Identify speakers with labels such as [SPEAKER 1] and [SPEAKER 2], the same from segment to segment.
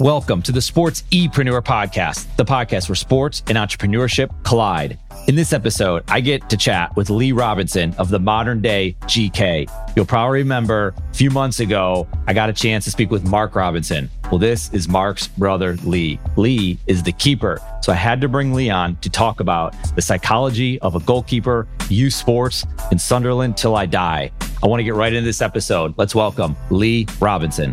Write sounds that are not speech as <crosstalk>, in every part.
[SPEAKER 1] Welcome to the Sportsepreneur Podcast, the podcast where sports and entrepreneurship collide. In this episode, I get to chat with Lee Robinson of the modern day GK. You'll probably remember a few months ago, I got a chance to speak with Mark Robinson. Well, this is Mark's brother, Lee. Lee is the keeper. So I had to bring Lee on to talk about the psychology of a goalkeeper, youth sports, in Sunderland till I die. I want to get right into this episode. Let's welcome Lee Robinson.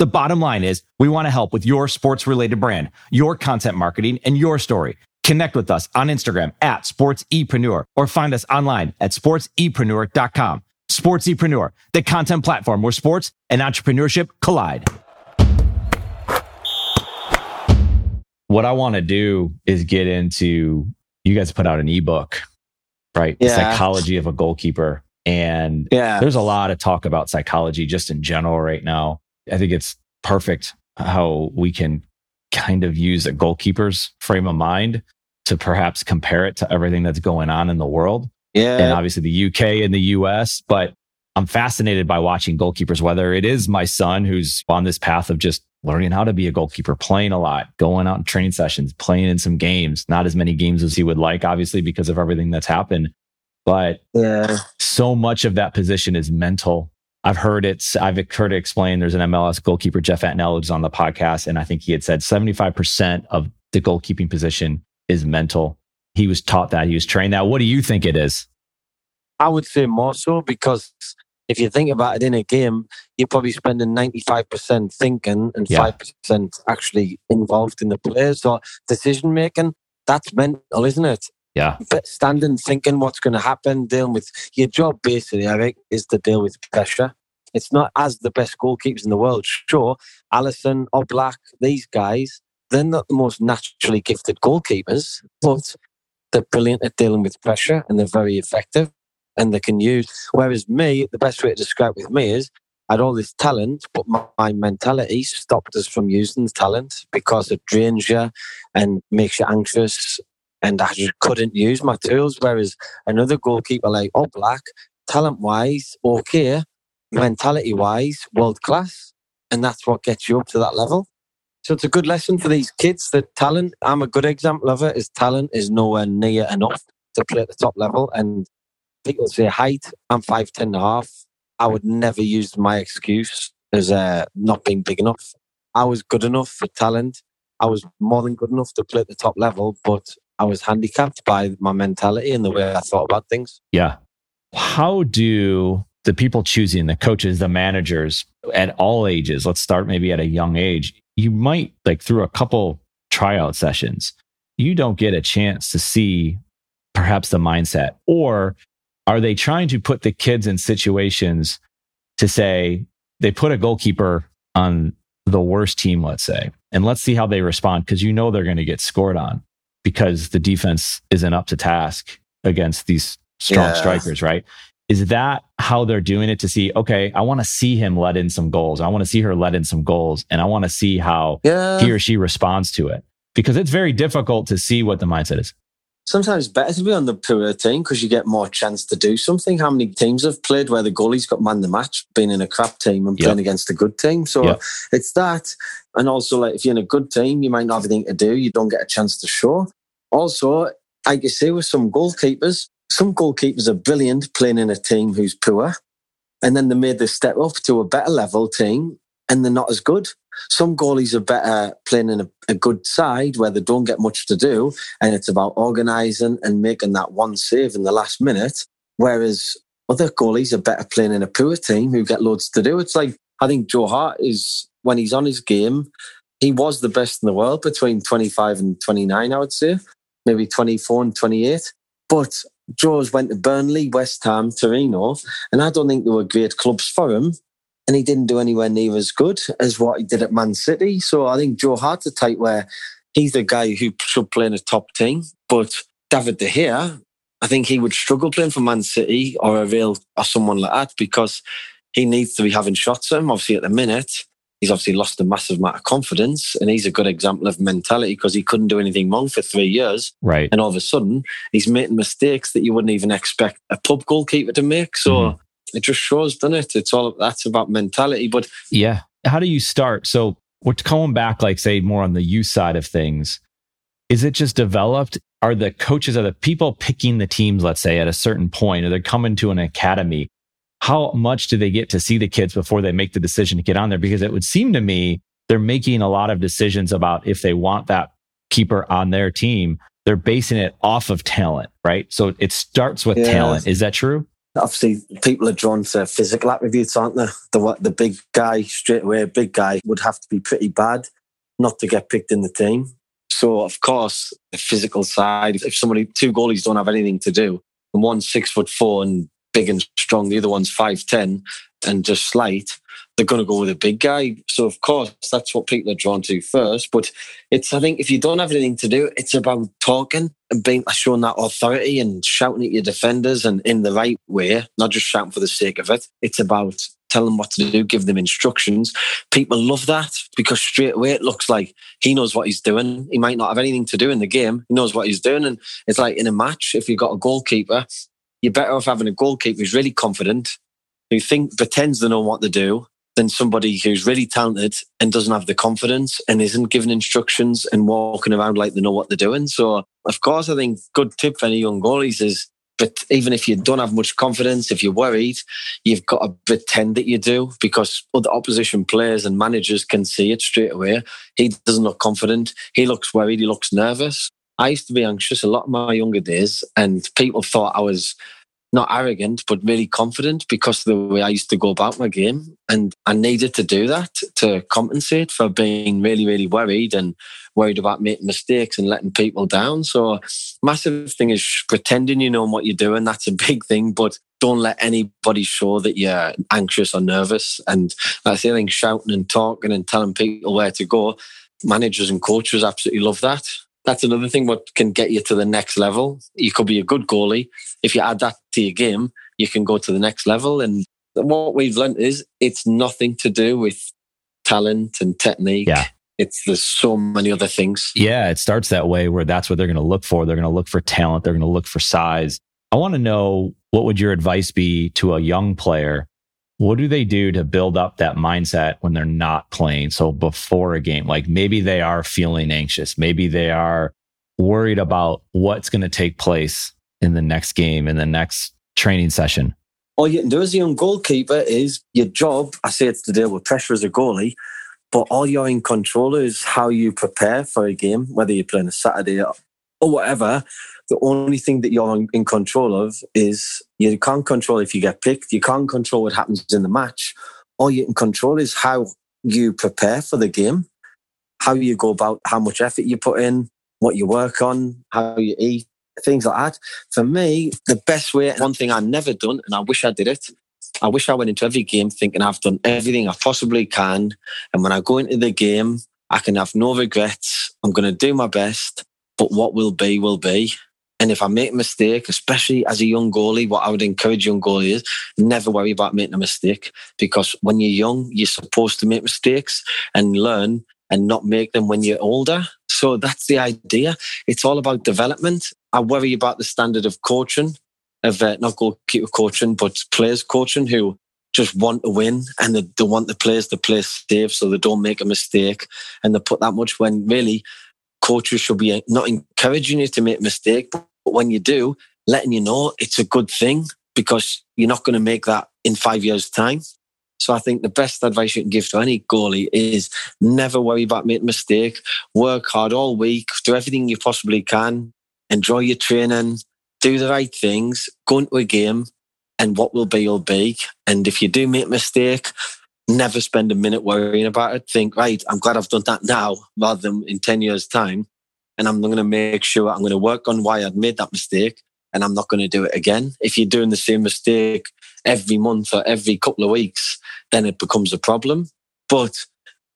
[SPEAKER 1] The bottom line is we want to help with your sports related brand, your content marketing, and your story. Connect with us on Instagram at sportsepreneur or find us online at sportsepreneur.com. Sportsepreneur, the content platform where sports and entrepreneurship collide. What I want to do is get into you guys put out an ebook, right?
[SPEAKER 2] Yeah.
[SPEAKER 1] Psychology of a goalkeeper. And
[SPEAKER 2] Yeah.
[SPEAKER 1] there's a lot of talk about psychology just in general right now. I think it's perfect how we can kind of use a goalkeeper's frame of mind to perhaps compare it to everything that's going on in the world and obviously the UK and the US. But I'm fascinated by watching goalkeepers, whether it is my son who's on this path of just learning how to be a goalkeeper, playing a lot, going out in training sessions, playing in some games, not as many games as he would like, obviously, because of everything that's happened. But
[SPEAKER 2] Yeah.
[SPEAKER 1] so much of that position is mental. I've heard it. I've heard it explained. There's an MLS goalkeeper, Jeff Attinella, who's on the podcast, and I think he had said 75% of the goalkeeping position is mental. He was taught that. He was trained that. What do you think it is?
[SPEAKER 2] I would say more so because if you think about it in a game, you're probably spending 95% thinking and
[SPEAKER 1] Yeah.
[SPEAKER 2] 5% actually involved in the play. So decision making, that's mental, isn't it?
[SPEAKER 1] Yeah.
[SPEAKER 2] But standing, thinking what's going to happen, dealing with your job basically, I think, is to deal with pressure. It's not as the best goalkeepers in the world. Sure, Alisson or Oblak, these guys, they're not the most naturally gifted goalkeepers, but they're brilliant at dealing with pressure and they're very effective and they can use. Whereas me, the best way to describe with me is I had all this talent, but my, my mentality stopped us from using the talent because it drains you and makes you anxious. And I just couldn't use my tools. Whereas another goalkeeper like Oblak, talent wise, okay, mentality wise, world class. And that's what gets you up to that level. So it's a good lesson for these kids that talent, I'm a good example of it, is talent is nowhere near enough to play at the top level. And people say height, I'm 5'10 and a half. I would never use my excuse as uh, not being big enough. I was good enough for talent. I was more than good enough to play at the top level, but I was handicapped by my mentality and the way I thought about things.
[SPEAKER 1] Yeah. How do the people choosing, the coaches, the managers at all ages, let's start maybe at a young age, you might like through a couple tryout sessions, you don't get a chance to see perhaps the mindset. Or are they trying to put the kids in situations to say they put a goalkeeper on the worst team, let's say, and let's see how they respond because you know they're going to get scored on because the defense isn't up to task against these strong
[SPEAKER 2] Yeah.
[SPEAKER 1] strikers, right? Is that how they're doing it to see, okay, I want to see him let in some goals. I want to see her let in some goals and I want to see how
[SPEAKER 2] Yeah.
[SPEAKER 1] he or she responds to it because it's very difficult to see what the mindset is.
[SPEAKER 2] Sometimes better to be on the poorer team because you get more chance to do something. How many teams have played where the goalie's got man the match, being in a crap team and
[SPEAKER 1] Yep.
[SPEAKER 2] playing against a good team? So
[SPEAKER 1] Yep.
[SPEAKER 2] it's that. And also, like if you're in a good team, you might not have anything to do. You don't get a chance to show. Also, I you say, with some goalkeepers, some goalkeepers are brilliant playing in a team who's poor. And then they made the step up to a better level team and they're not as good. Some goalies are better playing in a, a good side where they don't get much to do and it's about organising and making that one save in the last minute. Whereas other goalies are better playing in a poor team who get loads to do. It's like I think Joe Hart is when he's on his game, he was the best in the world between 25 and 29, I would say, maybe 24 and 28. But Joe's went to Burnley, West Ham, Torino, and I don't think they were great clubs for him. And he didn't do anywhere near as good as what he did at Man City. So I think Joe Hart's a type where he's the guy who should play in a top team. But David De Gea, I think he would struggle playing for Man City or a real or someone like that because he needs to be having shots at him. Obviously, at the minute, he's obviously lost a massive amount of confidence, and he's a good example of mentality because he couldn't do anything wrong for three years,
[SPEAKER 1] right?
[SPEAKER 2] And all of a sudden, he's making mistakes that you wouldn't even expect a pub goalkeeper to make. So. Mm-hmm it just shows, doesn't it? It's all that's about mentality. But
[SPEAKER 1] yeah, how do you start? So we're going back, like say more on the youth side of things. Is it just developed? Are the coaches, are the people picking the teams, let's say at a certain point, or they're coming to an academy? How much do they get to see the kids before they make the decision to get on there? Because it would seem to me they're making a lot of decisions about if they want that keeper on their team. They're basing it off of talent, right? So it starts with talent. Is that true?
[SPEAKER 2] Obviously, people are drawn to physical attributes, aren't they? The the big guy straight away, big guy would have to be pretty bad not to get picked in the team. So, of course, the physical side. If somebody two goalies don't have anything to do, and one's six foot four and big and strong, the other one's five ten and just slight, they're going to go with a big guy. So, of course, that's what people are drawn to first. But it's, I think, if you don't have anything to do, it's about talking and being showing that authority and shouting at your defenders and in the right way, not just shouting for the sake of it. It's about tell them what to do, give them instructions. People love that because straight away it looks like he knows what he's doing. He might not have anything to do in the game. He knows what he's doing. And it's like in a match, if you've got a goalkeeper, you're better off having a goalkeeper who's really confident, who think pretends to know what to do, than somebody who's really talented and doesn't have the confidence and isn't giving instructions and walking around like they know what they're doing. So, of course, I think good tip for any young goalies is but even if you don't have much confidence, if you're worried, you've got to pretend that you do because other opposition players and managers can see it straight away. He doesn't look confident. He looks worried. He looks nervous. I used to be anxious a lot in my younger days, and people thought I was not arrogant, but really confident because of the way I used to go about my game. And I needed to do that to compensate for being really, really worried and worried about making mistakes and letting people down. So, massive thing is pretending you know what you're doing. That's a big thing, but don't let anybody show that you're anxious or nervous. And I think shouting and talking and telling people where to go, managers and coaches absolutely love that that's another thing what can get you to the next level. You could be a good goalie. If you add that to your game, you can go to the next level. And what we've learned is it's nothing to do with talent and technique.
[SPEAKER 1] Yeah.
[SPEAKER 2] It's there's so many other things.
[SPEAKER 1] Yeah, it starts that way where that's what they're going to look for. They're going to look for talent. They're going to look for size. I want to know what would your advice be to a young player what do they do to build up that mindset when they're not playing? So before a game, like maybe they are feeling anxious. Maybe they are worried about what's going to take place in the next game, in the next training session.
[SPEAKER 2] All you can do as a young goalkeeper is your job. I say it's to deal with pressure as a goalie, but all you're in control is how you prepare for a game, whether you're playing a Saturday or whatever the only thing that you're in control of is you can't control if you get picked. You can't control what happens in the match. All you can control is how you prepare for the game, how you go about, how much effort you put in, what you work on, how you eat, things like that. For me, the best way, one thing I've never done, and I wish I did it, I wish I went into every game thinking I've done everything I possibly can. And when I go into the game, I can have no regrets. I'm going to do my best, but what will be, will be. And if I make a mistake, especially as a young goalie, what I would encourage young goalies is never worry about making a mistake because when you're young, you're supposed to make mistakes and learn and not make them when you're older. So that's the idea. It's all about development. I worry about the standard of coaching, of uh, not goalkeeper coaching, but players coaching who just want to win and they, they want the players to play safe so they don't make a mistake and they put that much when really coaches should be not encouraging you to make a mistake, but when you do, letting you know it's a good thing because you're not going to make that in five years' time. So I think the best advice you can give to any goalie is never worry about making a mistake. Work hard all week, do everything you possibly can, enjoy your training, do the right things, go into a game, and what will be will be. And if you do make a mistake, never spend a minute worrying about it. Think, right, I'm glad I've done that now rather than in 10 years' time. And I'm going to make sure I'm going to work on why I'd made that mistake and I'm not going to do it again. If you're doing the same mistake every month or every couple of weeks, then it becomes a problem. But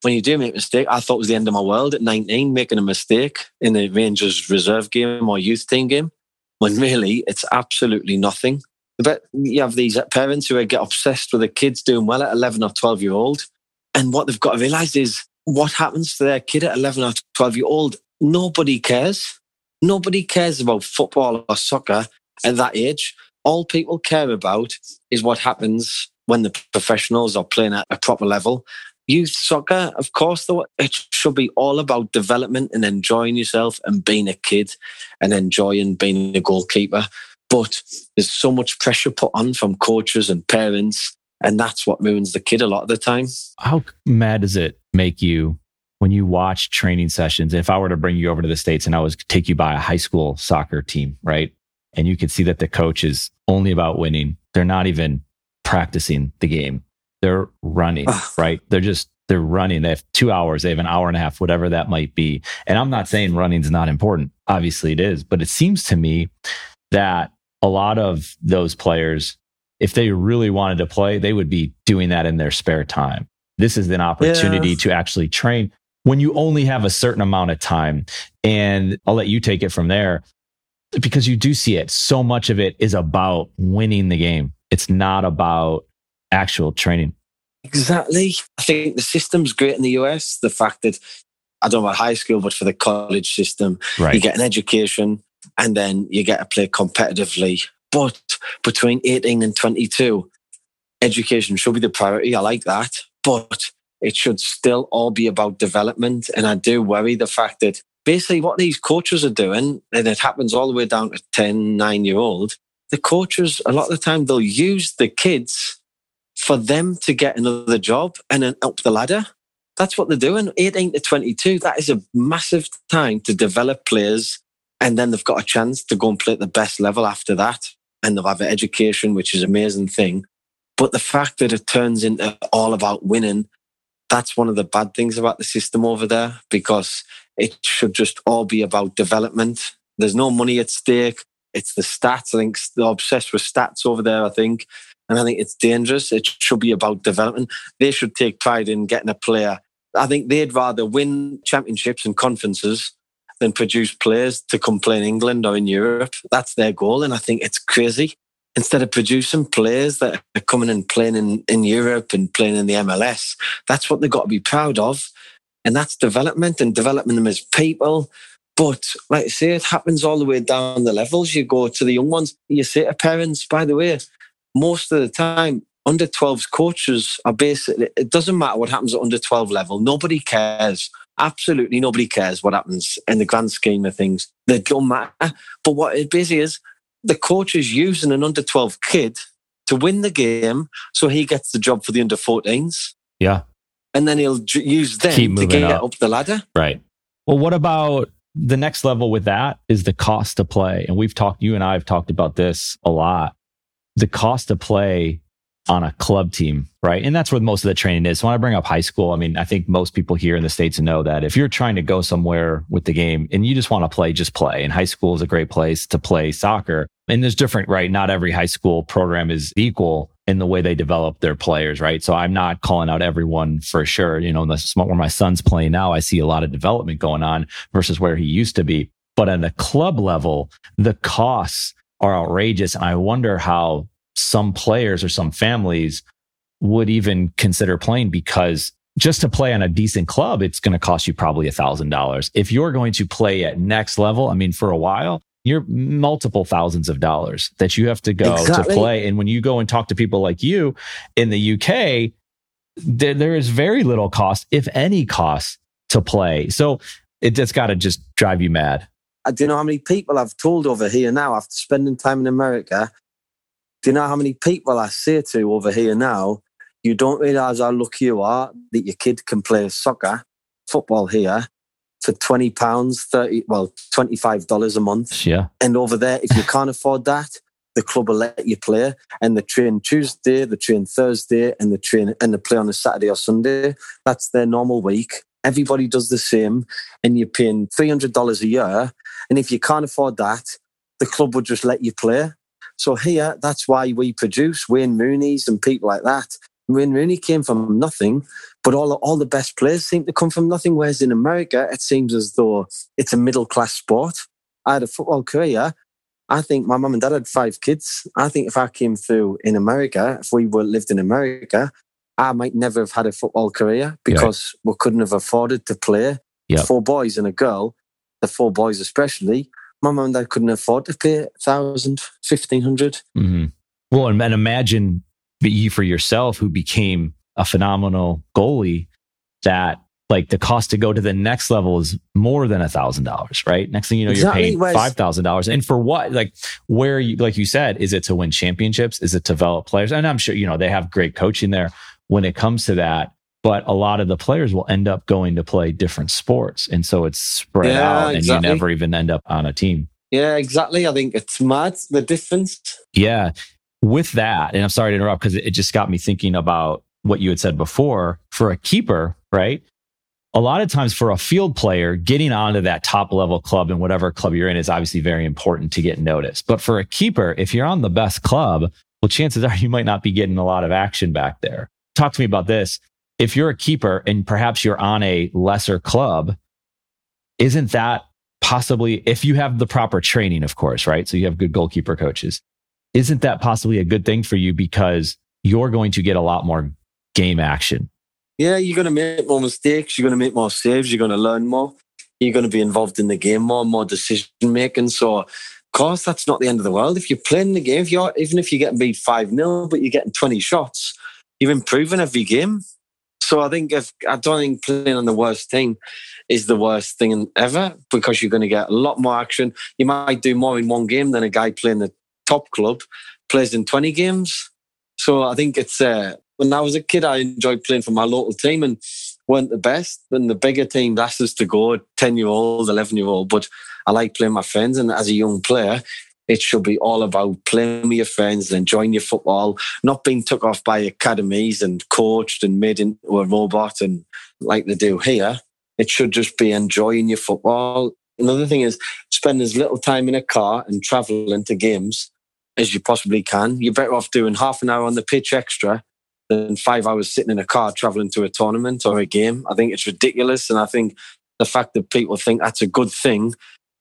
[SPEAKER 2] when you do make a mistake, I thought it was the end of my world at 19, making a mistake in the Rangers reserve game or youth team game, when really it's absolutely nothing. But you have these parents who get obsessed with their kids doing well at 11 or 12 year old. And what they've got to realize is what happens to their kid at 11 or 12 year old, nobody cares. Nobody cares about football or soccer at that age. All people care about is what happens when the professionals are playing at a proper level. Youth soccer, of course, though, it should be all about development and enjoying yourself and being a kid and enjoying being a goalkeeper. But there's so much pressure put on from coaches and parents, and that's what ruins the kid a lot of the time.
[SPEAKER 1] How mad does it make you when you watch training sessions? If I were to bring you over to the States and I was take you by a high school soccer team, right? And you could see that the coach is only about winning. They're not even practicing the game. They're running, right? They're just, they're running. They have two hours, they have an hour and a half, whatever that might be. And I'm not saying running's not important. Obviously it is, but it seems to me that a lot of those players, if they really wanted to play, they would be doing that in their spare time. This is an opportunity yeah. to actually train when you only have a certain amount of time. And I'll let you take it from there because you do see it. So much of it is about winning the game. It's not about actual training.
[SPEAKER 2] Exactly. I think the system's great in the US. The fact that I don't know about high school, but for the college system, right. you get an education and then you get to play competitively. But between 18 and 22, education should be the priority. I like that. But it should still all be about development. And I do worry the fact that basically what these coaches are doing, and it happens all the way down to 10, nine year old, the coaches, a lot of the time, they'll use the kids for them to get another job and then up the ladder. That's what they're doing. 18 to 22, that is a massive time to develop players. And then they've got a chance to go and play at the best level after that. And they'll have an education, which is an amazing thing. But the fact that it turns into all about winning, that's one of the bad things about the system over there because it should just all be about development. There's no money at stake. It's the stats. I think they're obsessed with stats over there, I think. And I think it's dangerous. It should be about development. They should take pride in getting a player. I think they'd rather win championships and conferences than produce players to come play in England or in Europe. That's their goal. And I think it's crazy instead of producing players that are coming and playing in, in Europe and playing in the MLS, that's what they've got to be proud of. And that's development and developing them as people. But like I say, it happens all the way down the levels. You go to the young ones, you say to parents, by the way, most of the time, under 12s coaches are basically, it doesn't matter what happens at under 12 level. Nobody cares. Absolutely nobody cares what happens in the grand scheme of things. They don't matter. But what it basically is, the coach is using an under 12 kid to win the game so he gets the job for the under 14s.
[SPEAKER 1] Yeah.
[SPEAKER 2] And then he'll use them to get up. up the ladder.
[SPEAKER 1] Right. Well, what about the next level with that is the cost to play. And we've talked, you and I have talked about this a lot. The cost to play on a club team, right? And that's where most of the training is. So when I bring up high school, I mean, I think most people here in the States know that if you're trying to go somewhere with the game and you just want to play, just play. And high school is a great place to play soccer. And there's different, right? Not every high school program is equal in the way they develop their players, right? So I'm not calling out everyone for sure. You know, the, where my son's playing now, I see a lot of development going on versus where he used to be. But at the club level, the costs are outrageous. And I wonder how some players or some families would even consider playing because just to play on a decent club, it's going to cost you probably a thousand dollars. If you're going to play at next level, I mean, for a while, you're multiple thousands of dollars that you have to go exactly. to play. And when you go and talk to people like you in the UK, there, there is very little cost, if any cost to play. So it just got to just drive you mad.
[SPEAKER 2] Uh, I don't know how many people I've told over here now after spending time in America do you know how many people I say to over here now? You don't realize how lucky you are that your kid can play soccer, football here for twenty pounds, thirty well, twenty five dollars a month.
[SPEAKER 1] Yeah.
[SPEAKER 2] And over there, if you can't afford that, the club will let you play. And the train Tuesday, the train Thursday, and the train and the play on a Saturday or Sunday. That's their normal week. Everybody does the same, and you're paying three hundred dollars a year. And if you can't afford that, the club would just let you play. So here, that's why we produce Wayne Rooney's and people like that. Wayne Rooney came from nothing, but all, all the best players seem to come from nothing. Whereas in America, it seems as though it's a middle class sport. I had a football career. I think my mum and dad had five kids. I think if I came through in America, if we were lived in America, I might never have had a football career because yeah. we couldn't have afforded to play. Yep. Four boys and a girl, the four boys especially, my mum and dad couldn't afford to pay a thousand, fifteen hundred.
[SPEAKER 1] Mm-hmm. Well, and, and imagine you for yourself who became a phenomenal goalie that like the cost to go to the next level is more than a thousand dollars, right? Next thing you know, exactly. you're paying five thousand dollars. And for what? Like where you like you said, is it to win championships? Is it to develop players? And I'm sure, you know, they have great coaching there when it comes to that. But a lot of the players will end up going to play different sports. And so it's spread yeah, out and exactly. you never even end up on a team.
[SPEAKER 2] Yeah, exactly. I think it's mad the difference.
[SPEAKER 1] Yeah. With that, and I'm sorry to interrupt because it just got me thinking about what you had said before for a keeper, right? A lot of times for a field player, getting onto that top level club and whatever club you're in is obviously very important to get noticed. But for a keeper, if you're on the best club, well, chances are <laughs> you might not be getting a lot of action back there. Talk to me about this. If you're a keeper and perhaps you're on a lesser club, isn't that possibly, if you have the proper training, of course, right? So you have good goalkeeper coaches. Isn't that possibly a good thing for you because you're going to get a lot more game action.
[SPEAKER 2] Yeah, you're going to make more mistakes. You're going to make more saves. You're going to learn more. You're going to be involved in the game more, more decision making. So, of course, that's not the end of the world. If you're playing the game, if you're even if you're getting beat five 0 but you're getting 20 shots, you're improving every game. So I think if I don't think playing on the worst team is the worst thing ever because you're going to get a lot more action. You might do more in one game than a guy playing the top club plays in 20 games. So I think it's uh, when I was a kid, I enjoyed playing for my local team and weren't the best. And the bigger team asked us to go, 10 year old, 11 year old. But I like playing my friends. And as a young player, it should be all about playing with your friends, and enjoying your football, not being took off by academies and coached and made into a robot and like they do here. It should just be enjoying your football. Another thing is spend as little time in a car and traveling to games as you possibly can. You're better off doing half an hour on the pitch extra than five hours sitting in a car traveling to a tournament or a game. I think it's ridiculous. And I think the fact that people think that's a good thing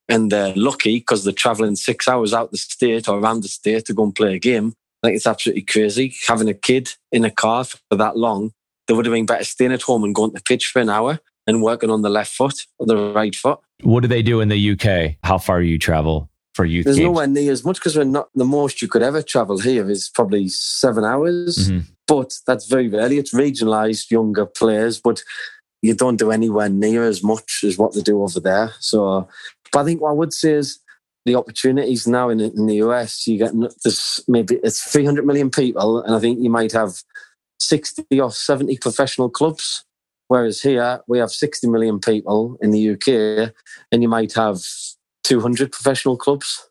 [SPEAKER 2] and they're lucky because they're traveling six hours out the state or around the state to go and play a game, I think it's absolutely crazy. Having a kid in a car for that long, they would have been better staying at home and going to the pitch for an hour and working on the left foot or the right foot.
[SPEAKER 1] What do they do in the UK? How far do you travel? for youth
[SPEAKER 2] There's
[SPEAKER 1] games?
[SPEAKER 2] nowhere near as much because we're not the most you could ever travel here is probably seven hours. Mm-hmm. But that's very rarely. It's regionalised younger players, but you don't do anywhere near as much as what they do over there. So, but I think what I would say is the opportunities now in, in the US, you get this maybe it's 300 million people, and I think you might have 60 or 70 professional clubs. Whereas here we have 60 million people in the UK, and you might have 200 professional clubs.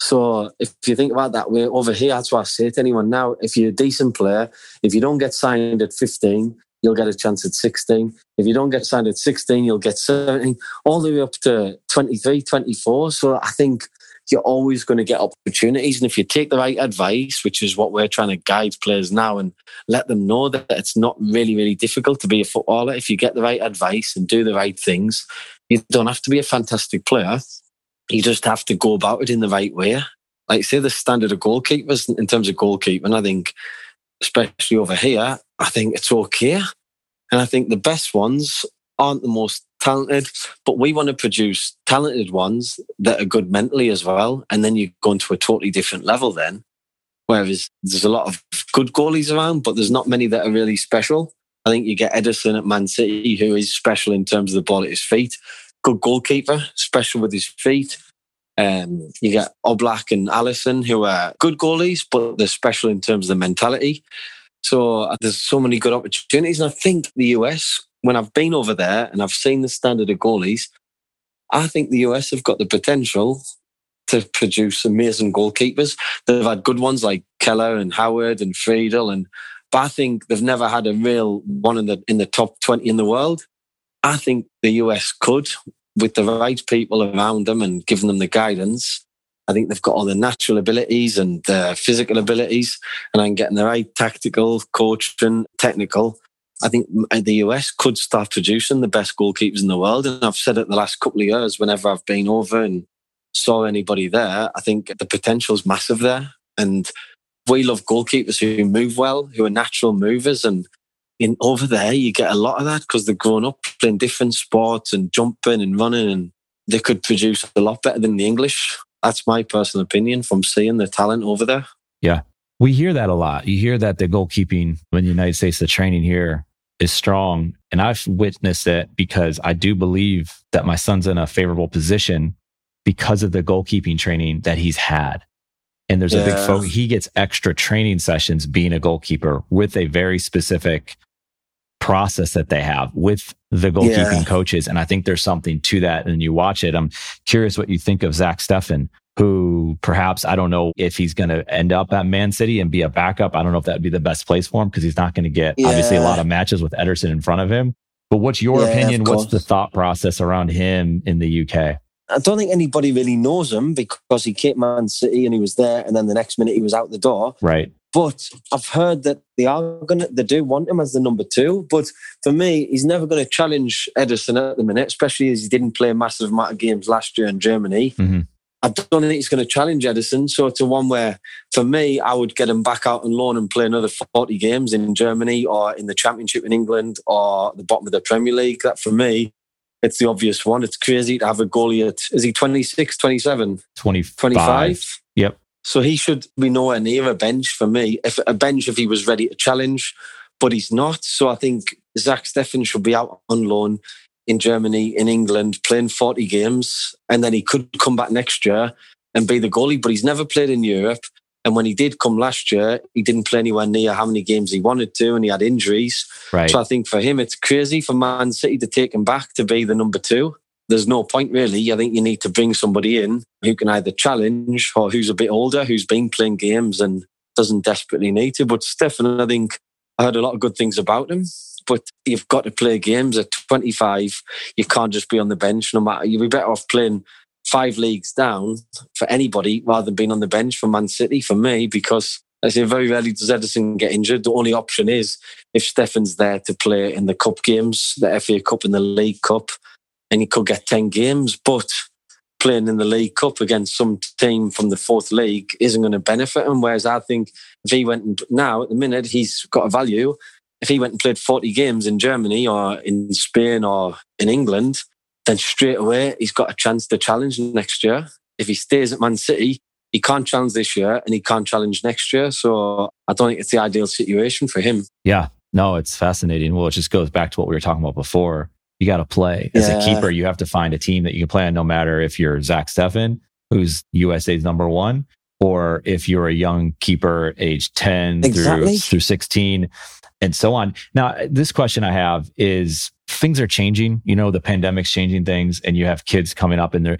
[SPEAKER 2] So if you think about that, we're over here. That's what I say to anyone now. If you're a decent player, if you don't get signed at 15, you'll get a chance at 16. If you don't get signed at 16, you'll get 17, all the way up to 23, 24. So I think you're always going to get opportunities. And if you take the right advice, which is what we're trying to guide players now and let them know that it's not really, really difficult to be a footballer. If you get the right advice and do the right things, you don't have to be a fantastic player you just have to go about it in the right way. Like say the standard of goalkeepers in terms of goalkeeping, I think, especially over here, I think it's okay. And I think the best ones aren't the most talented, but we want to produce talented ones that are good mentally as well. And then you go into a totally different level then. Whereas there's a lot of good goalies around, but there's not many that are really special. I think you get Ederson at Man City, who is special in terms of the ball at his feet good goalkeeper, special with his feet. Um, you get Oblak and Alisson, who are good goalies, but they're special in terms of the mentality. So uh, there's so many good opportunities. And I think the US, when I've been over there and I've seen the standard of goalies, I think the US have got the potential to produce amazing goalkeepers. They've had good ones like Keller and Howard and Friedel, and but I think they've never had a real one in the in the top twenty in the world. I think the US could, with the right people around them and giving them the guidance, I think they've got all the natural abilities and the physical abilities, and I'm getting the right tactical, coaching, technical. I think uh, the US could start producing the best goalkeepers in the world. And I've said it the last couple of years, whenever I've been over and saw anybody there, I think the potential is massive there. And we love goalkeepers who move well, who are natural movers. And in over there, you get a lot of that because they're growing up playing different sports and jumping and running, and they could produce a lot better than the English. That's my personal opinion from seeing the talent over there.
[SPEAKER 1] Yeah. We hear that a lot. You hear that the goalkeeping in the United States, the training here is strong. And I've witnessed it because I do believe that my son's in a favorable position because of the goalkeeping training that he's had. And there's yeah. a big focus. He gets extra training sessions being a goalkeeper with a very specific process that they have with the goalkeeping yeah. coaches. And I think there's something to that. And you watch it. I'm curious what you think of Zach Steffen, who perhaps I don't know if he's going to end up at Man City and be a backup. I don't know if that would be the best place for him because he's not going to get yeah. obviously a lot of matches with Ederson in front of him. But what's your yeah, opinion? What's the thought process around him in the UK?
[SPEAKER 2] I don't think anybody really knows him because he came Man City and he was there, and then the next minute he was out the door.
[SPEAKER 1] Right.
[SPEAKER 2] But I've heard that they are gonna they do want him as the number two. But for me, he's never going to challenge Ederson at the minute, especially as he didn't play a massive amount of games last year in Germany. Mm-hmm. I don't think he's going to challenge Ederson. So it's a one where, for me, I would get him back out on loan and play another 40 games in Germany or in the Championship in England or the bottom of the Premier League. That for me, it's the obvious one. It's crazy to have a goalie at, is he 26, 27?
[SPEAKER 1] 25. 25? Yep.
[SPEAKER 2] So he should be nowhere near a bench for me. If a bench, if he was ready to challenge, but he's not. So I think Zach Steffen should be out on loan in Germany, in England, playing 40 games, and then he could come back next year and be the goalie. But he's never played in Europe. And when he did come last year, he didn't play anywhere near how many games he wanted to, and he had injuries.
[SPEAKER 1] Right.
[SPEAKER 2] So I think for him, it's crazy for Man City to take him back to be the number two. There's no point really. I think you need to bring somebody in who can either challenge or who's a bit older, who's been playing games and doesn't desperately need to. But Steffen, I think I heard a lot of good things about him but you've got to play games at 25. You can't just be on the bench no matter. You'll be better off playing five leagues down for anybody rather than being on the bench for Man City for me because I say very rarely does Ederson get injured. The only option is if Steffen's there to play in the cup games, the FA Cup and the League Cup, and he could get 10 games. But playing in the League Cup against some team from the fourth league isn't going to benefit him. Whereas I think if he went and now at the minute he's got a value if he went and played 40 games in Germany or in Spain or in England, then straight away he's got a chance to challenge next year. If he stays at Man City, he can't challenge this year and he can't challenge next year. So I don't think it's the ideal situation for him.
[SPEAKER 1] Yeah, no, it's fascinating. Well, it just goes back to what we were talking about before. You got to play as yeah. a keeper. You have to find a team that you can play on, no matter if you're Zach Steffen, who's USA's number one, or if you're a young keeper, age 10 exactly. through, through 16 and so on. Now, this question I have is things are changing. You know, the pandemic's changing things, and you have kids coming up and their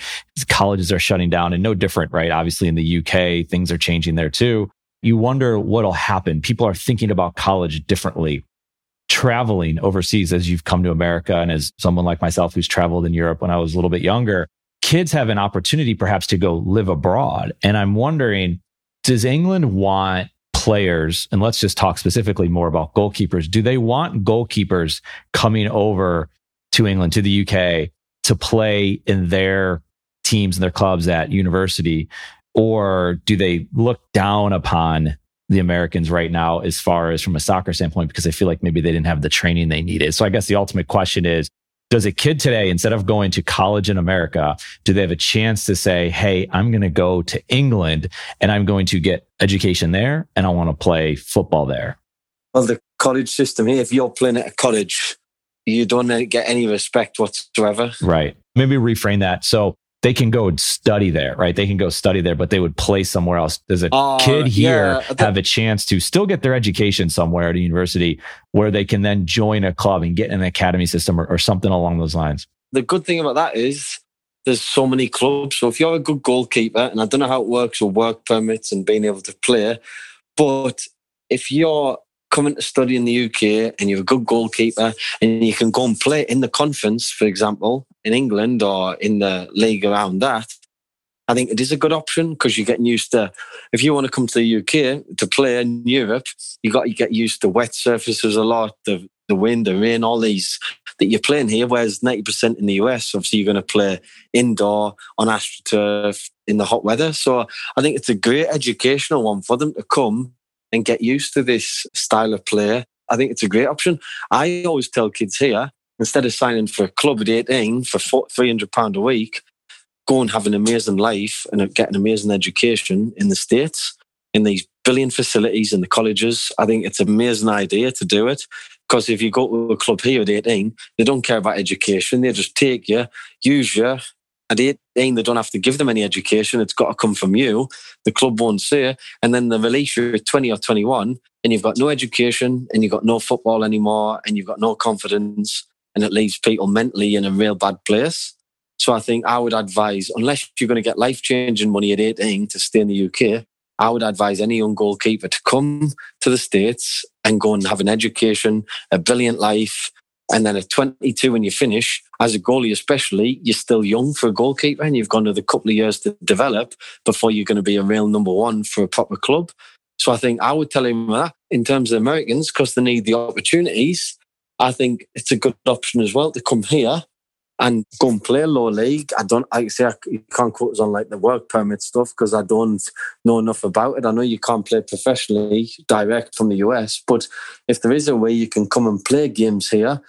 [SPEAKER 1] colleges are shutting down, and no different, right? Obviously, in the UK, things are changing there too. You wonder what'll happen. People are thinking about college differently. Traveling overseas as you've come to America, and as someone like myself who's traveled in Europe when I was a little bit younger, kids have an opportunity perhaps to go live abroad. And I'm wondering, does England want players, and let's just talk specifically more about goalkeepers, do they want goalkeepers coming over to England, to the UK to play in their teams and their clubs at university? Or do they look down upon the Americans right now as far as from a soccer standpoint because they feel like maybe they didn't have the training they needed? So I guess the ultimate question is does a kid today, instead of going to college in America, do they have a chance to say, Hey, I'm going to go to England and I'm going to get education there and I want to play football there?
[SPEAKER 2] Well, the college system here, if you're playing at a college, you don't get any respect whatsoever.
[SPEAKER 1] Right. Maybe reframe that. So they can go and study there, right? They can go study there, but they would play somewhere else. Does a uh, kid here yeah, have a chance to still get their education somewhere at a university where they can then join a club and get an academy system or, or something along those lines?
[SPEAKER 2] The good thing about that is there's so many clubs. So if you're a good goalkeeper, and I don't know how it works with work permits and being able to play, but if you're coming to study in the UK and you're a good goalkeeper and you can go and play in the conference, for example, in England or in the league around that, I think it is a good option because you're getting used to, if you want to come to the UK to play in Europe, you got to get used to wet surfaces a lot, the, the wind, the rain, all these that you're playing here. Whereas 90% in the US, obviously, you're going to play indoor on AstroTurf in the hot weather. So I think it's a great educational one for them to come and get used to this style of play. I think it's a great option. I always tell kids here, instead of signing for a club at 18 for £300 a week, go and have an amazing life and get an amazing education in the States, in these brilliant facilities in the colleges. I think it's an amazing idea to do it. Because if you go to a club here at 18, they don't care about education. They just take you, use you. At 18, they don't have to give them any education. It's got to come from you. The club won't say. And then they release you at 20 or 21, and you've got no education, and you've got no football anymore, and you've got no confidence. And it leaves people mentally in a real bad place. So I think I would advise, unless you're going to get life changing money at 18 to stay in the UK, I would advise any young goalkeeper to come to the States and go and have an education, a brilliant life. And then at 22, when you finish, as a goalie especially, you're still young for a goalkeeper and you've got another couple of years to develop before you're going to be a real number one for a proper club. So I think I would tell him that in terms of Americans, because they need the opportunities, I think it's a good option as well to come here and go and play low league. I don't, I say, I, you can't quote us on like the work permit stuff because I don't know enough about it. I know you can't play professionally direct from the US, but if there is a way you can come and play games here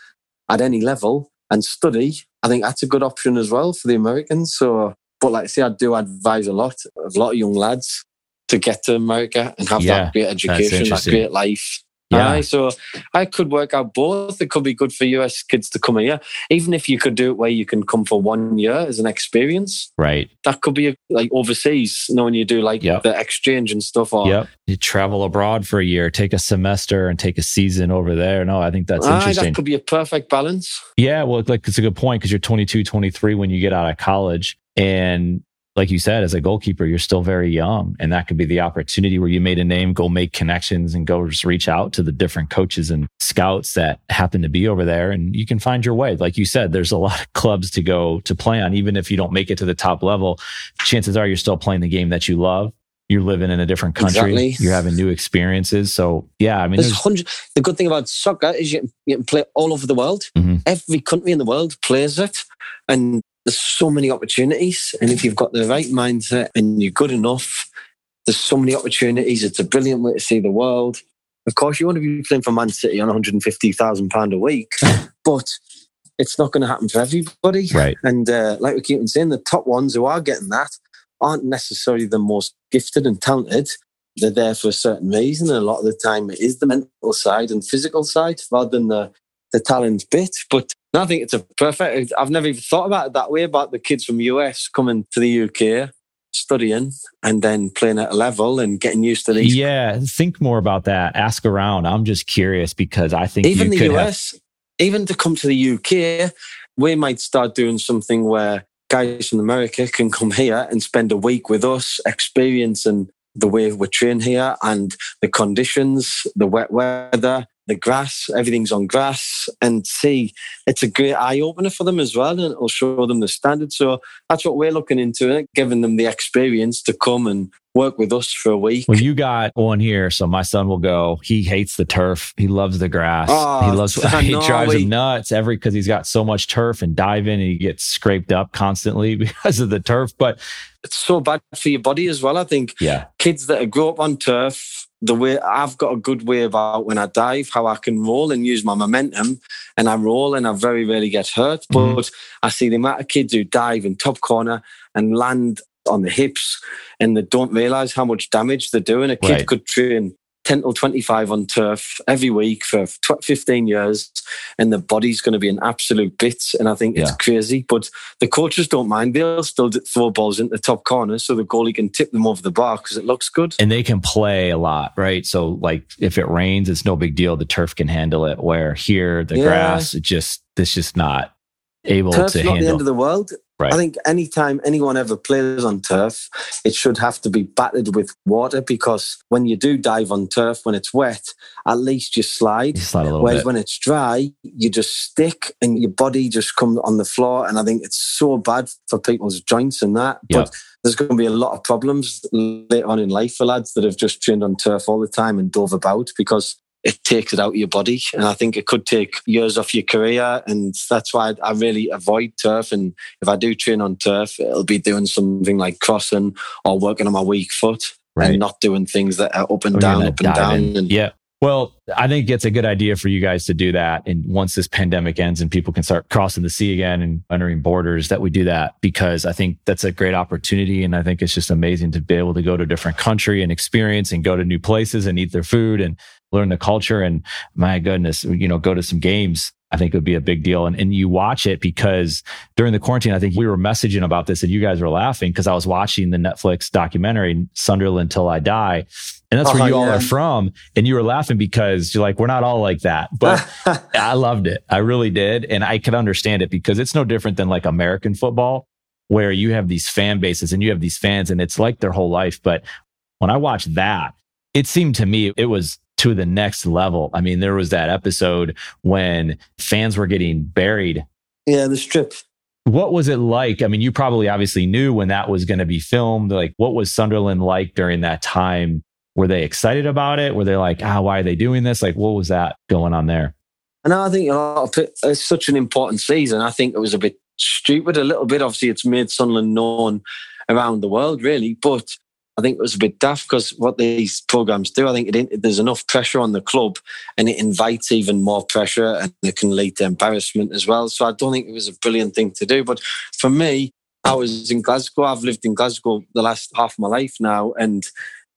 [SPEAKER 2] at any level and study, I think that's a good option as well for the Americans. So, but like I say, I do advise a lot, a lot of young lads to get to America and have yeah, that great education, that great life yeah. so I could work out both. It could be good for US kids to come here, even if you could do it where you can come for one year as an experience.
[SPEAKER 1] Right.
[SPEAKER 2] That could be like overseas, knowing you do like yep. the exchange and stuff. Or
[SPEAKER 1] yep. you travel abroad for a year, take a semester, and take a season over there. No, I think that's ah, interesting.
[SPEAKER 2] That could be a perfect balance.
[SPEAKER 1] Yeah, well, like it's a good point because you're 22, 23 when you get out of college, and like you said, as a goalkeeper, you're still very young. And that could be the opportunity where you made a name, go make connections and go just reach out to the different coaches and scouts that happen to be over there. And you can find your way. Like you said, there's a lot of clubs to go to play on. Even if you don't make it to the top level, chances are you're still playing the game that you love. You're living in a different country. Exactly. You're having new experiences. So yeah, I mean,
[SPEAKER 2] there's, there's hundred, the good thing about soccer is you you can play all over the world. Mm-hmm. Every country in the world plays it. And there's so many opportunities. And if you've got the right mindset and you're good enough, there's so many opportunities. It's a brilliant way to see the world. Of course, you want to be playing for Man City on £150,000 a week, but it's not going to happen for everybody.
[SPEAKER 1] Right.
[SPEAKER 2] And uh, like we keep on saying, the top ones who are getting that aren't necessarily the most gifted and talented. They're there for a certain reason. And a lot of the time, it is the mental side and physical side rather than the, the talent bit. But I think it's a perfect. I've never even thought about it that way about the kids from US coming to the UK, studying, and then playing at a level and getting used to these.
[SPEAKER 1] Yeah, think more about that. Ask around. I'm just curious because I think
[SPEAKER 2] even the US, have... even to come to the UK, we might start doing something where guys from America can come here and spend a week with us, experiencing the way we train here and the conditions, the wet weather, the grass, everything's on grass, and see, it's a great eye opener for them as well, and it'll show them the standard. So that's what we're looking into, eh, giving them the experience to come and work with us for a week.
[SPEAKER 1] Well, you got one here, so my son will go. He hates the turf. He loves the grass. Oh, he loves. <laughs> <laughs> He drives him nuts every because he's got so much turf and diving, and he gets scraped up constantly <laughs> because of the turf. But
[SPEAKER 2] it's so bad for your body as well. I think.
[SPEAKER 1] Yeah.
[SPEAKER 2] Kids that grow up on turf the way I've got a good way about when I dive, how I can roll and use my momentum, and I roll and I very rarely get hurt. Mm-hmm. But I see the amount of kids who dive in top corner and land on the hips, and they don't realize how much damage they're doing. A kid right. could train 10 or 25 on turf every week for 15 years and the body's going to be an absolute bit and i think yeah. it's crazy but the coaches don't mind. They'll still throw balls into the top corner so the goalie can tip them over the bar because it looks good.
[SPEAKER 1] And they can play a lot right? So like if it rains it's no big deal. The turf can handle it. Where here the yeah. grass it just it's just not able
[SPEAKER 2] Turf's
[SPEAKER 1] to
[SPEAKER 2] not
[SPEAKER 1] handle
[SPEAKER 2] the end of the world
[SPEAKER 1] Right.
[SPEAKER 2] I think anytime anyone ever plays on turf, it should have to be battered with water because when you do dive on turf, when it's wet, at least you slide.
[SPEAKER 1] You slide
[SPEAKER 2] Whereas
[SPEAKER 1] bit.
[SPEAKER 2] when it's dry, you just stick and your body just comes on the floor. And I think it's so bad for people's joints and that.
[SPEAKER 1] Yep.
[SPEAKER 2] But there's going to be a lot of problems later on in life for lads that have just trained on turf all the time and dove about because it takes it out of your body. And I think it could take years off your career. And that's why I really avoid turf. And if I do train on turf, it'll be doing something like crossing or working on my weak foot right. and not doing things that are up and oh, down, up and down. And
[SPEAKER 1] yeah. Well, I think it's a good idea for you guys to do that. And once this pandemic ends and people can start crossing the sea again and entering borders, that we do that because I think that's a great opportunity. And I think it's just amazing to be able to go to a different country and experience and go to new places and eat their food and learn the culture. And my goodness, you know, go to some games I think it would be a big deal. And, and you watch it because during the quarantine, I think we were messaging about this and you guys were laughing because I was watching the Netflix documentary, Sunderland Till I Die. And that's where uh-huh, you all are from. And you were laughing because you're like, we're not all like that. But <laughs> I loved it. I really did. And I could understand it because it's no different than like American football where you have these fan bases and you have these fans and it's like their whole life. But when I watched that, it seemed to me it was to the next level. I mean, there was that episode when fans were getting buried.
[SPEAKER 2] Yeah, the strip.
[SPEAKER 1] What was it like? I mean, you probably obviously knew when that was going to be filmed. Like, what was Sunderland like during that time? Were they excited about it? Were they like, ah, why are they doing this? Like, what was that going on there?
[SPEAKER 2] And I think a lot of it, it's such an important season. I think it was a bit stupid, a little bit. Obviously, it's made Sunderland known around the world, really. But I think it was a bit daft because what these programs do, I think it, there's enough pressure on the club and it invites even more pressure and it can lead to embarrassment as well. So I don't think it was a brilliant thing to do. But for me, I was in Glasgow. I've lived in Glasgow the last half of my life now, and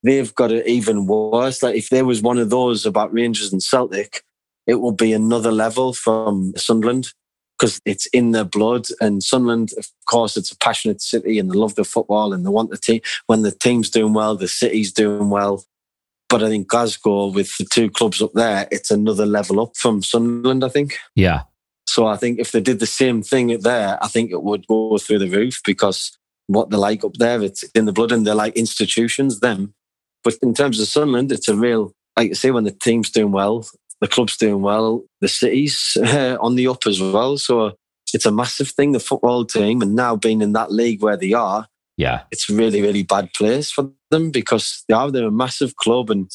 [SPEAKER 2] they've got it even worse. Like if there was one of those about Rangers and Celtic, it will be another level from Sunderland because it's in their blood. And Sunderland, of course, it's a passionate city and they love the football and they want the team. When the team's doing well, the city's doing well. But I think Glasgow, with the two clubs up there, it's another level up from Sunderland, I think.
[SPEAKER 1] Yeah.
[SPEAKER 2] So I think if they did the same thing there, I think it would go through the roof because what they're like up there, it's in the blood and they're like institutions, them. But in terms of Sunderland, it's a real, like I say, when the team's doing well, the club's doing well, the city's uh, <laughs> on the up as well. So it's a massive thing, the football team, and now being in that league where they are,
[SPEAKER 1] yeah,
[SPEAKER 2] it's really, really bad place for them because they are they're a massive club, and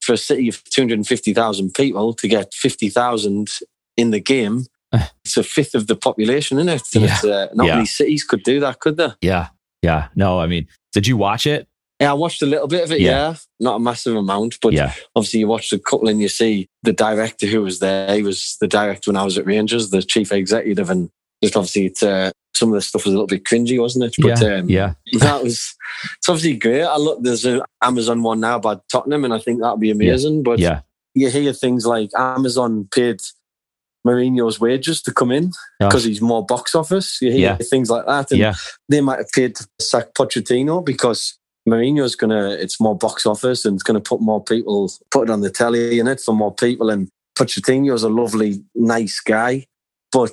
[SPEAKER 2] for a city of two hundred and fifty thousand people to get fifty thousand in the game, <laughs> it's a fifth of the population, isn't it? And yeah. uh, not yeah. many cities could do that, could they?
[SPEAKER 1] Yeah, yeah. No, I mean, did you watch it?
[SPEAKER 2] Yeah, I watched a little bit of it. Yeah, yeah. not a massive amount, but yeah. obviously you watch a couple and you see the director who was there. He was the director when I was at Rangers, the chief executive, and just obviously it's, uh, some of the stuff was a little bit cringy, wasn't it?
[SPEAKER 1] But yeah, um, yeah. <laughs>
[SPEAKER 2] that was it's obviously great. I look, there's an Amazon one now about Tottenham, and I think that'd be amazing.
[SPEAKER 1] Yeah.
[SPEAKER 2] But
[SPEAKER 1] yeah.
[SPEAKER 2] you hear things like Amazon paid Mourinho's wages to come in because he's more box office. You hear yeah. things like that, and
[SPEAKER 1] yeah.
[SPEAKER 2] they might have paid to sack Pochettino because Mourinho's gonna it's more box office and it's gonna put more people put it on the telly in it for more people. And Pochettino's a lovely, nice guy, but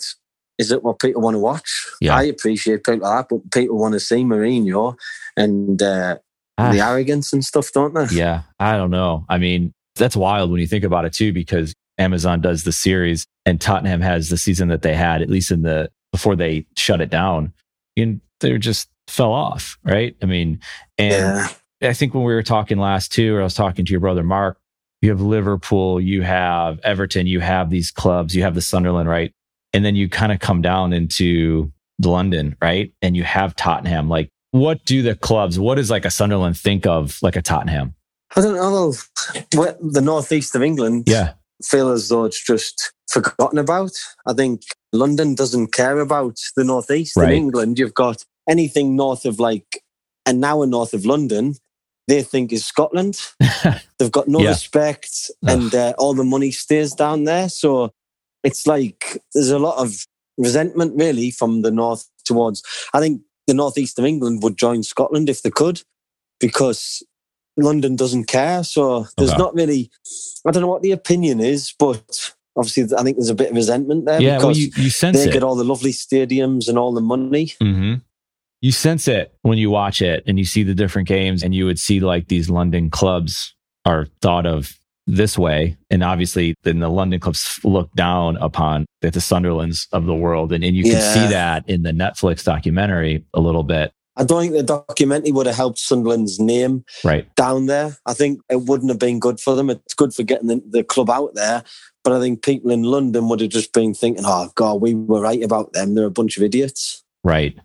[SPEAKER 2] is it what people want to watch?
[SPEAKER 1] Yeah.
[SPEAKER 2] I appreciate people like that, but people want to see Mourinho and uh, ah. the arrogance and stuff, don't they?
[SPEAKER 1] Yeah, I don't know. I mean, that's wild when you think about it too, because Amazon does the series and Tottenham has the season that they had, at least in the before they shut it down. And they're just fell off, right? I mean, and yeah. I think when we were talking last too, or I was talking to your brother Mark, you have Liverpool, you have Everton, you have these clubs, you have the Sunderland, right? And then you kind of come down into London, right? And you have Tottenham. Like, what do the clubs, what does like a Sunderland think of like a Tottenham?
[SPEAKER 2] I don't know. The northeast of England
[SPEAKER 1] yeah.
[SPEAKER 2] feel as though it's just forgotten about. I think London doesn't care about the northeast. Right. In England, you've got anything north of like an hour north of London, they think is Scotland. <laughs> They've got no yeah. respect, and uh, all the money stays down there. So it's like there's a lot of resentment, really, from the north towards. I think the northeast of England would join Scotland if they could, because London doesn't care. So there's okay. not really. I don't know what the opinion is, but obviously I think there's a bit of resentment there
[SPEAKER 1] yeah, because well, you, you sense
[SPEAKER 2] they
[SPEAKER 1] it.
[SPEAKER 2] get all the lovely stadiums and all the money.
[SPEAKER 1] Mm-hmm you sense it when you watch it and you see the different games and you would see like these London clubs are thought of this way. And obviously then the London clubs look down upon the Sunderlands of the world. And, and you can yeah. see that in the Netflix documentary a little bit.
[SPEAKER 2] I don't think the documentary would have helped Sunderland's name
[SPEAKER 1] right
[SPEAKER 2] down there. I think it wouldn't have been good for them. It's good for getting the, the club out there, but I think people in London would have just been thinking, "Oh God, we were right about them. They're a bunch of idiots."
[SPEAKER 1] Right.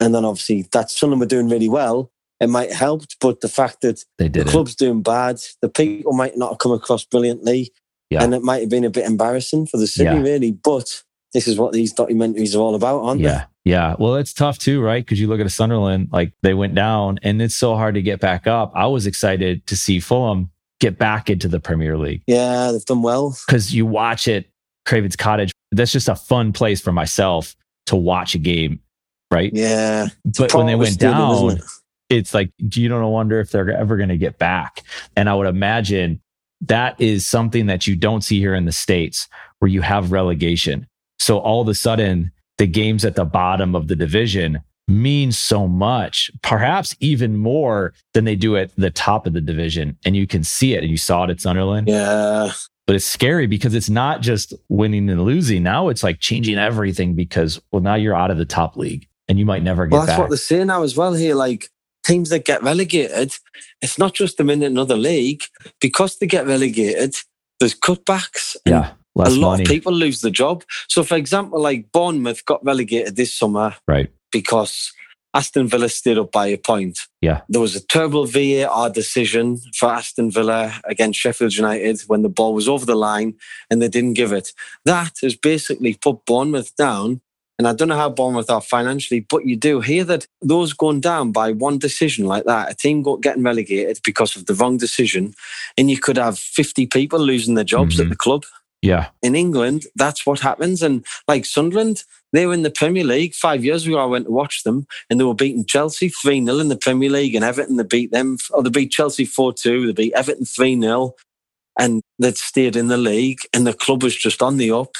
[SPEAKER 2] And then obviously that Sunderland were doing really well. It might have helped, but the fact that
[SPEAKER 1] they did
[SPEAKER 2] the club's doing bad, the people might not have come across brilliantly, yeah. and it might have been a bit embarrassing for the city, yeah. really. But this is what these documentaries are all about, aren't
[SPEAKER 1] yeah.
[SPEAKER 2] they?
[SPEAKER 1] Yeah. Yeah. Well, it's tough too, right? Because you look at a Sunderland, like they went down and it's so hard to get back up. I was excited to see Fulham get back into the Premier League.
[SPEAKER 2] Yeah, they've done well.
[SPEAKER 1] Because you watch it, Craven's Cottage, that's just a fun place for myself to watch a game, right?
[SPEAKER 2] Yeah.
[SPEAKER 1] But when they went down, it? it's like, do you don't wonder if they're ever going to get back. And I would imagine that is something that you don't see here in the States where you have relegation. So all of a sudden, the games at the bottom of the division mean so much, perhaps even more than they do at the top of the division. And you can see it. And you saw it at Sunderland.
[SPEAKER 2] Yeah.
[SPEAKER 1] But it's scary because it's not just winning and losing. Now it's like changing everything because, well, now you're out of the top league and you might never get
[SPEAKER 2] well, that's
[SPEAKER 1] back.
[SPEAKER 2] what they're saying now as well here. Like teams that get relegated, it's not just them in another league. Because they get relegated, there's cutbacks.
[SPEAKER 1] Yeah.
[SPEAKER 2] a lot
[SPEAKER 1] money.
[SPEAKER 2] of people lose the job. So, for example, like Bournemouth got relegated this summer,
[SPEAKER 1] right?
[SPEAKER 2] Because Aston Villa stayed up by a point.
[SPEAKER 1] Yeah,
[SPEAKER 2] there was a terrible VAR decision for Aston Villa against Sheffield United when the ball was over the line and they didn't give it. That has basically put Bournemouth down. And I don't know how Bournemouth are financially, but you do hear that those going down by one decision like that, a team got getting relegated because of the wrong decision, and you could have 50 people losing their jobs mm-hmm. at the club.
[SPEAKER 1] Yeah.
[SPEAKER 2] In England, that's what happens. And like Sunderland, they were in the Premier League five years ago. I went to watch them and they were beating Chelsea 3 0 in the Premier League and Everton, they beat them, or they beat Chelsea 4 2, they beat Everton 3 0 and they'd stayed in the league and the club was just on the up.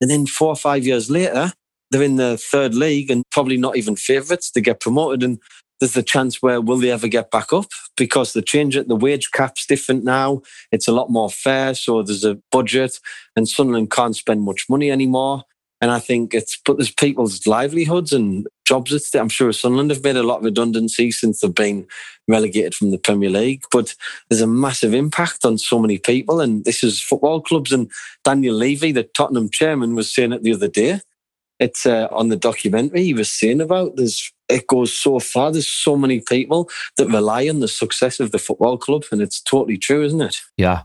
[SPEAKER 2] And then four or five years later, they're in the third league and probably not even favourites to get promoted. And there's the chance where will they ever get back up because the change at the wage cap's different now. It's a lot more fair, so there's a budget, and Sunderland can't spend much money anymore. And I think it's put there's people's livelihoods and jobs. It's, I'm sure Sunderland have made a lot of redundancy since they've been relegated from the Premier League. But there's a massive impact on so many people, and this is football clubs. And Daniel Levy, the Tottenham chairman, was saying it the other day it's uh, on the documentary he was saying about there's it goes so far there's so many people that rely on the success of the football club and it's totally true isn't it?
[SPEAKER 1] Yeah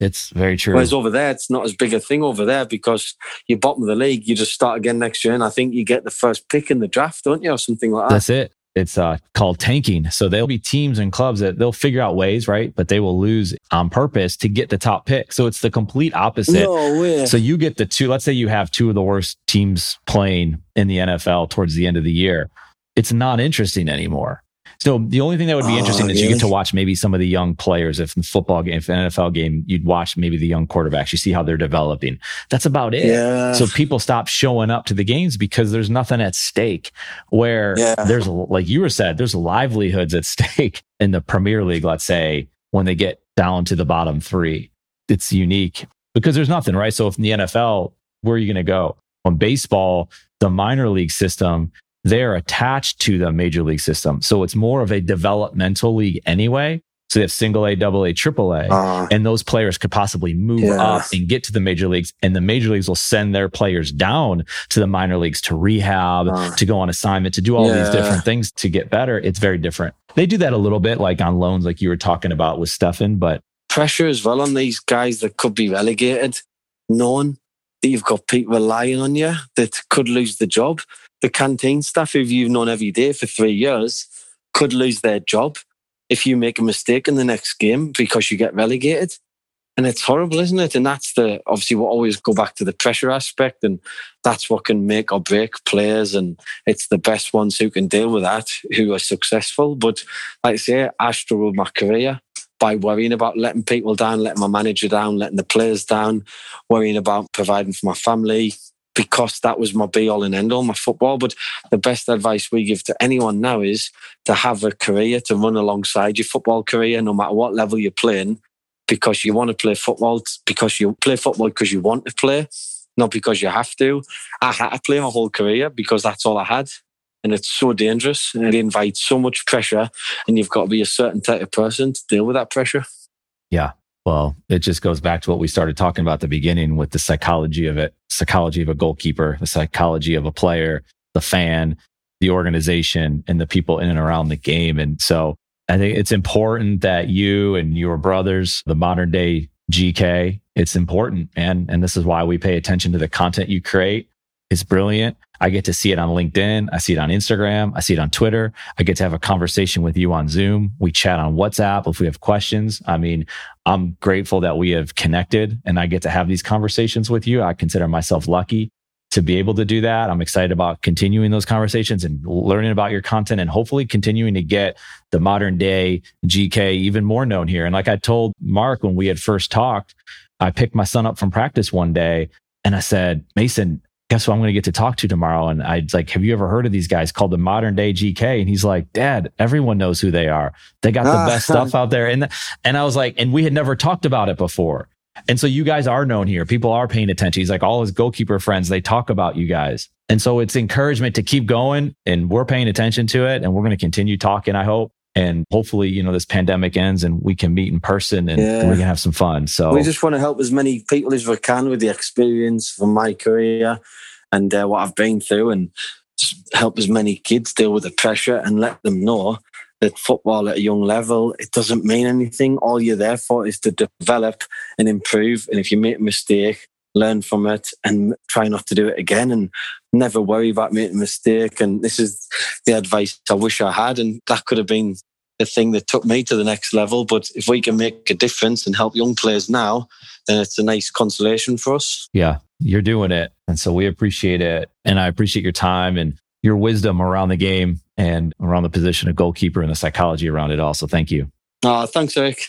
[SPEAKER 1] it's very true.
[SPEAKER 2] Whereas over there it's not as big a thing over there because you're bottom of the league you just start again next year and i think you get the first pick in the draft don't you or something like that?
[SPEAKER 1] That's it it's uh, called tanking. So there'll be teams and clubs that they'll figure out ways, right? But they will lose on purpose to get the top pick. So it's the complete opposite.
[SPEAKER 2] No way.
[SPEAKER 1] So you get the two, let's say you have two of the worst teams playing in the NFL towards the end of the year. It's not interesting anymore. So the only thing that would be oh, interesting is you get to watch maybe some of the young players. If in football game, if an NFL game, you'd watch maybe the young quarterbacks. You see how they're developing. That's about it.
[SPEAKER 2] Yeah.
[SPEAKER 1] So people stop showing up to the games because there's nothing at stake. Where yeah. there's like you were said, there's livelihoods at <laughs> stake in the Premier League. Let's say when they get down to the bottom three, it's unique because there's nothing right. So if in the NFL, where are you going to go? On baseball, the minor league system they're attached to the major league system. So it's more of a developmental league anyway. So they have single A, double A, triple A, uh, and those players could possibly move up and get to the major leagues. And the major leagues will send their players down to the minor leagues to rehab, uh, to go on assignment, to do all yeah. these different things to get better. It's very different. They do that a little bit, like on loans, like you were talking about with Stefan, but
[SPEAKER 2] pressure as well on these guys that could be relegated, knowing that you've got people relying on you that could lose the job the canteen staff who you've known every day for three years could lose their job if you make a mistake in the next game because you get relegated. And it's horrible, isn't it? And that's the obviously we'll always go back to the pressure aspect, and that's what can make or break players. And it's the best ones who can deal with that who are successful. But like I say, I struggled my career by worrying about letting people down, letting my manager down, letting the players down, worrying about providing for my family, because that was my be all and end all, my football. But the best advice we give to anyone now is to have a career to run alongside your football career, no matter what level you're playing, because you want to play football, because you play football because you want to play, not because you have to. I had to play my whole career because that's all I had. and it's so dangerous and it invites so much pressure and you've got to be a certain type of person to deal with that pressure
[SPEAKER 1] yeah well it just goes back to what we started talking about at the beginning with the psychology of it psychology of a goalkeeper the psychology of a player the fan the organization and the people in and around the game. And so i think it's important that you and your brothers the modern day gk it's important man. And this is why we pay attention to the content you create it's brilliant. I get to see it on LinkedIn. I see it on Instagram. I see it on Twitter. I get to have a conversation with you on Zoom. We chat on WhatsApp if we have questions. I mean, I'm grateful that we have connected and I get to have these conversations with you. I consider myself lucky to be able to do that. I'm excited about continuing those conversations and learning about your content and hopefully continuing to get the modern day GK even more known here. And like I told Mark when we had first talked, I picked my son up from practice one day and I said, Mason, guess who I'm going to get to talk to tomorrow? And I'd like, have you ever heard of these guys called the modern day GK? And he's like, dad, everyone knows who they are. They got the ah. best stuff out there. And, and I was like, and we had never talked about it before. And so you guys are known here. People are paying attention. He's like all his goalkeeper friends, they talk about you guys. And so it's encouragement to keep going and we're paying attention to it and we're going to continue talking, I hope and hopefully you know this pandemic ends and we can meet in person and, yeah. and, we can have some fun. So
[SPEAKER 2] we just want to help as many people as we can with the experience from my career and uh, what i've been through and help as many kids deal with the pressure and let them know that football at a young level it doesn't mean anything. All you're there for is to develop and improve. And if you make a mistake learn from it and try not to do it again and never worry about making a mistake. And this is the advice I wish I had. And that could have been the thing that took me to the next level. But if we can make a difference and help young players now, then it's a nice consolation for us.
[SPEAKER 1] Yeah, you're doing it. And so we appreciate it. And I appreciate your time and your wisdom around the game and around the position of goalkeeper and the psychology around it all. So thank you.
[SPEAKER 2] Uh, thanks, Eric.